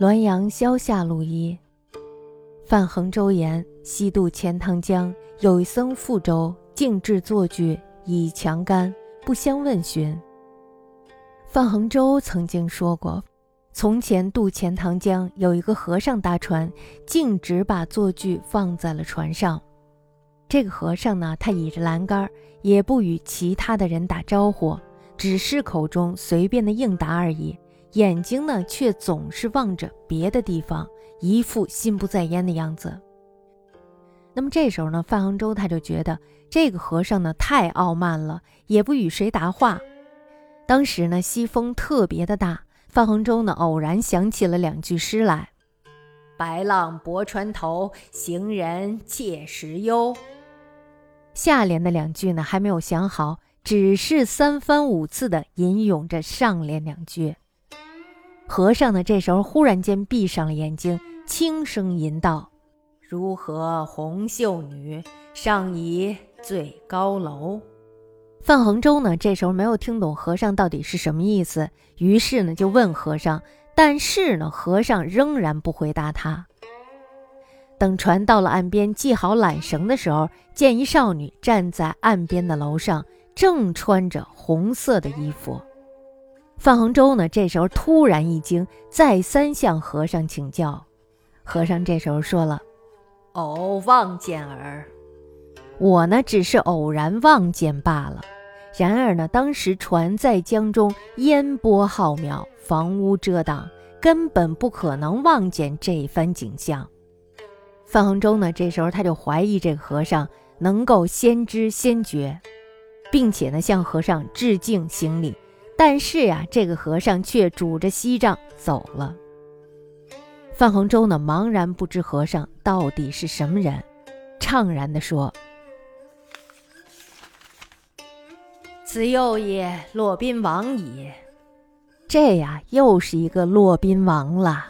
滦阳萧下路一。范衡州言：西渡钱塘江，有一僧覆舟，径至坐具，以强干，不相问询。范衡州曾经说过，从前渡钱塘江，有一个和尚搭船，径直把坐具放在了船上。这个和尚呢，他倚着栏杆，也不与其他的人打招呼，只是口中随便的应答而已。眼睛呢，却总是望着别的地方，一副心不在焉的样子。那么这时候呢，范衡州他就觉得这个和尚呢太傲慢了，也不与谁答话。当时呢，西风特别的大，范衡州呢偶然想起了两句诗来：“白浪泊船头，行人切时忧。”下联的两句呢还没有想好，只是三番五次的吟咏着上联两句。和尚呢，这时候忽然间闭上了眼睛，轻声吟道：“如何红袖女，上倚最高楼。”范恒洲呢，这时候没有听懂和尚到底是什么意思，于是呢就问和尚，但是呢，和尚仍然不回答他。等船到了岸边，系好缆绳的时候，见一少女站在岸边的楼上，正穿着红色的衣服。范恒洲呢，这时候突然一惊，再三向和尚请教。和尚这时候说了：“偶望见儿，我呢只是偶然望见罢了。然而呢，当时船在江中，烟波浩渺，房屋遮挡，根本不可能望见这番景象。”范恒洲呢，这时候他就怀疑这个和尚能够先知先觉，并且呢向和尚致敬行礼。但是呀，这个和尚却拄着锡杖走了。范恒州呢，茫然不知和尚到底是什么人，怅然地说：“此又也骆宾王矣。”这呀，又是一个骆宾王了。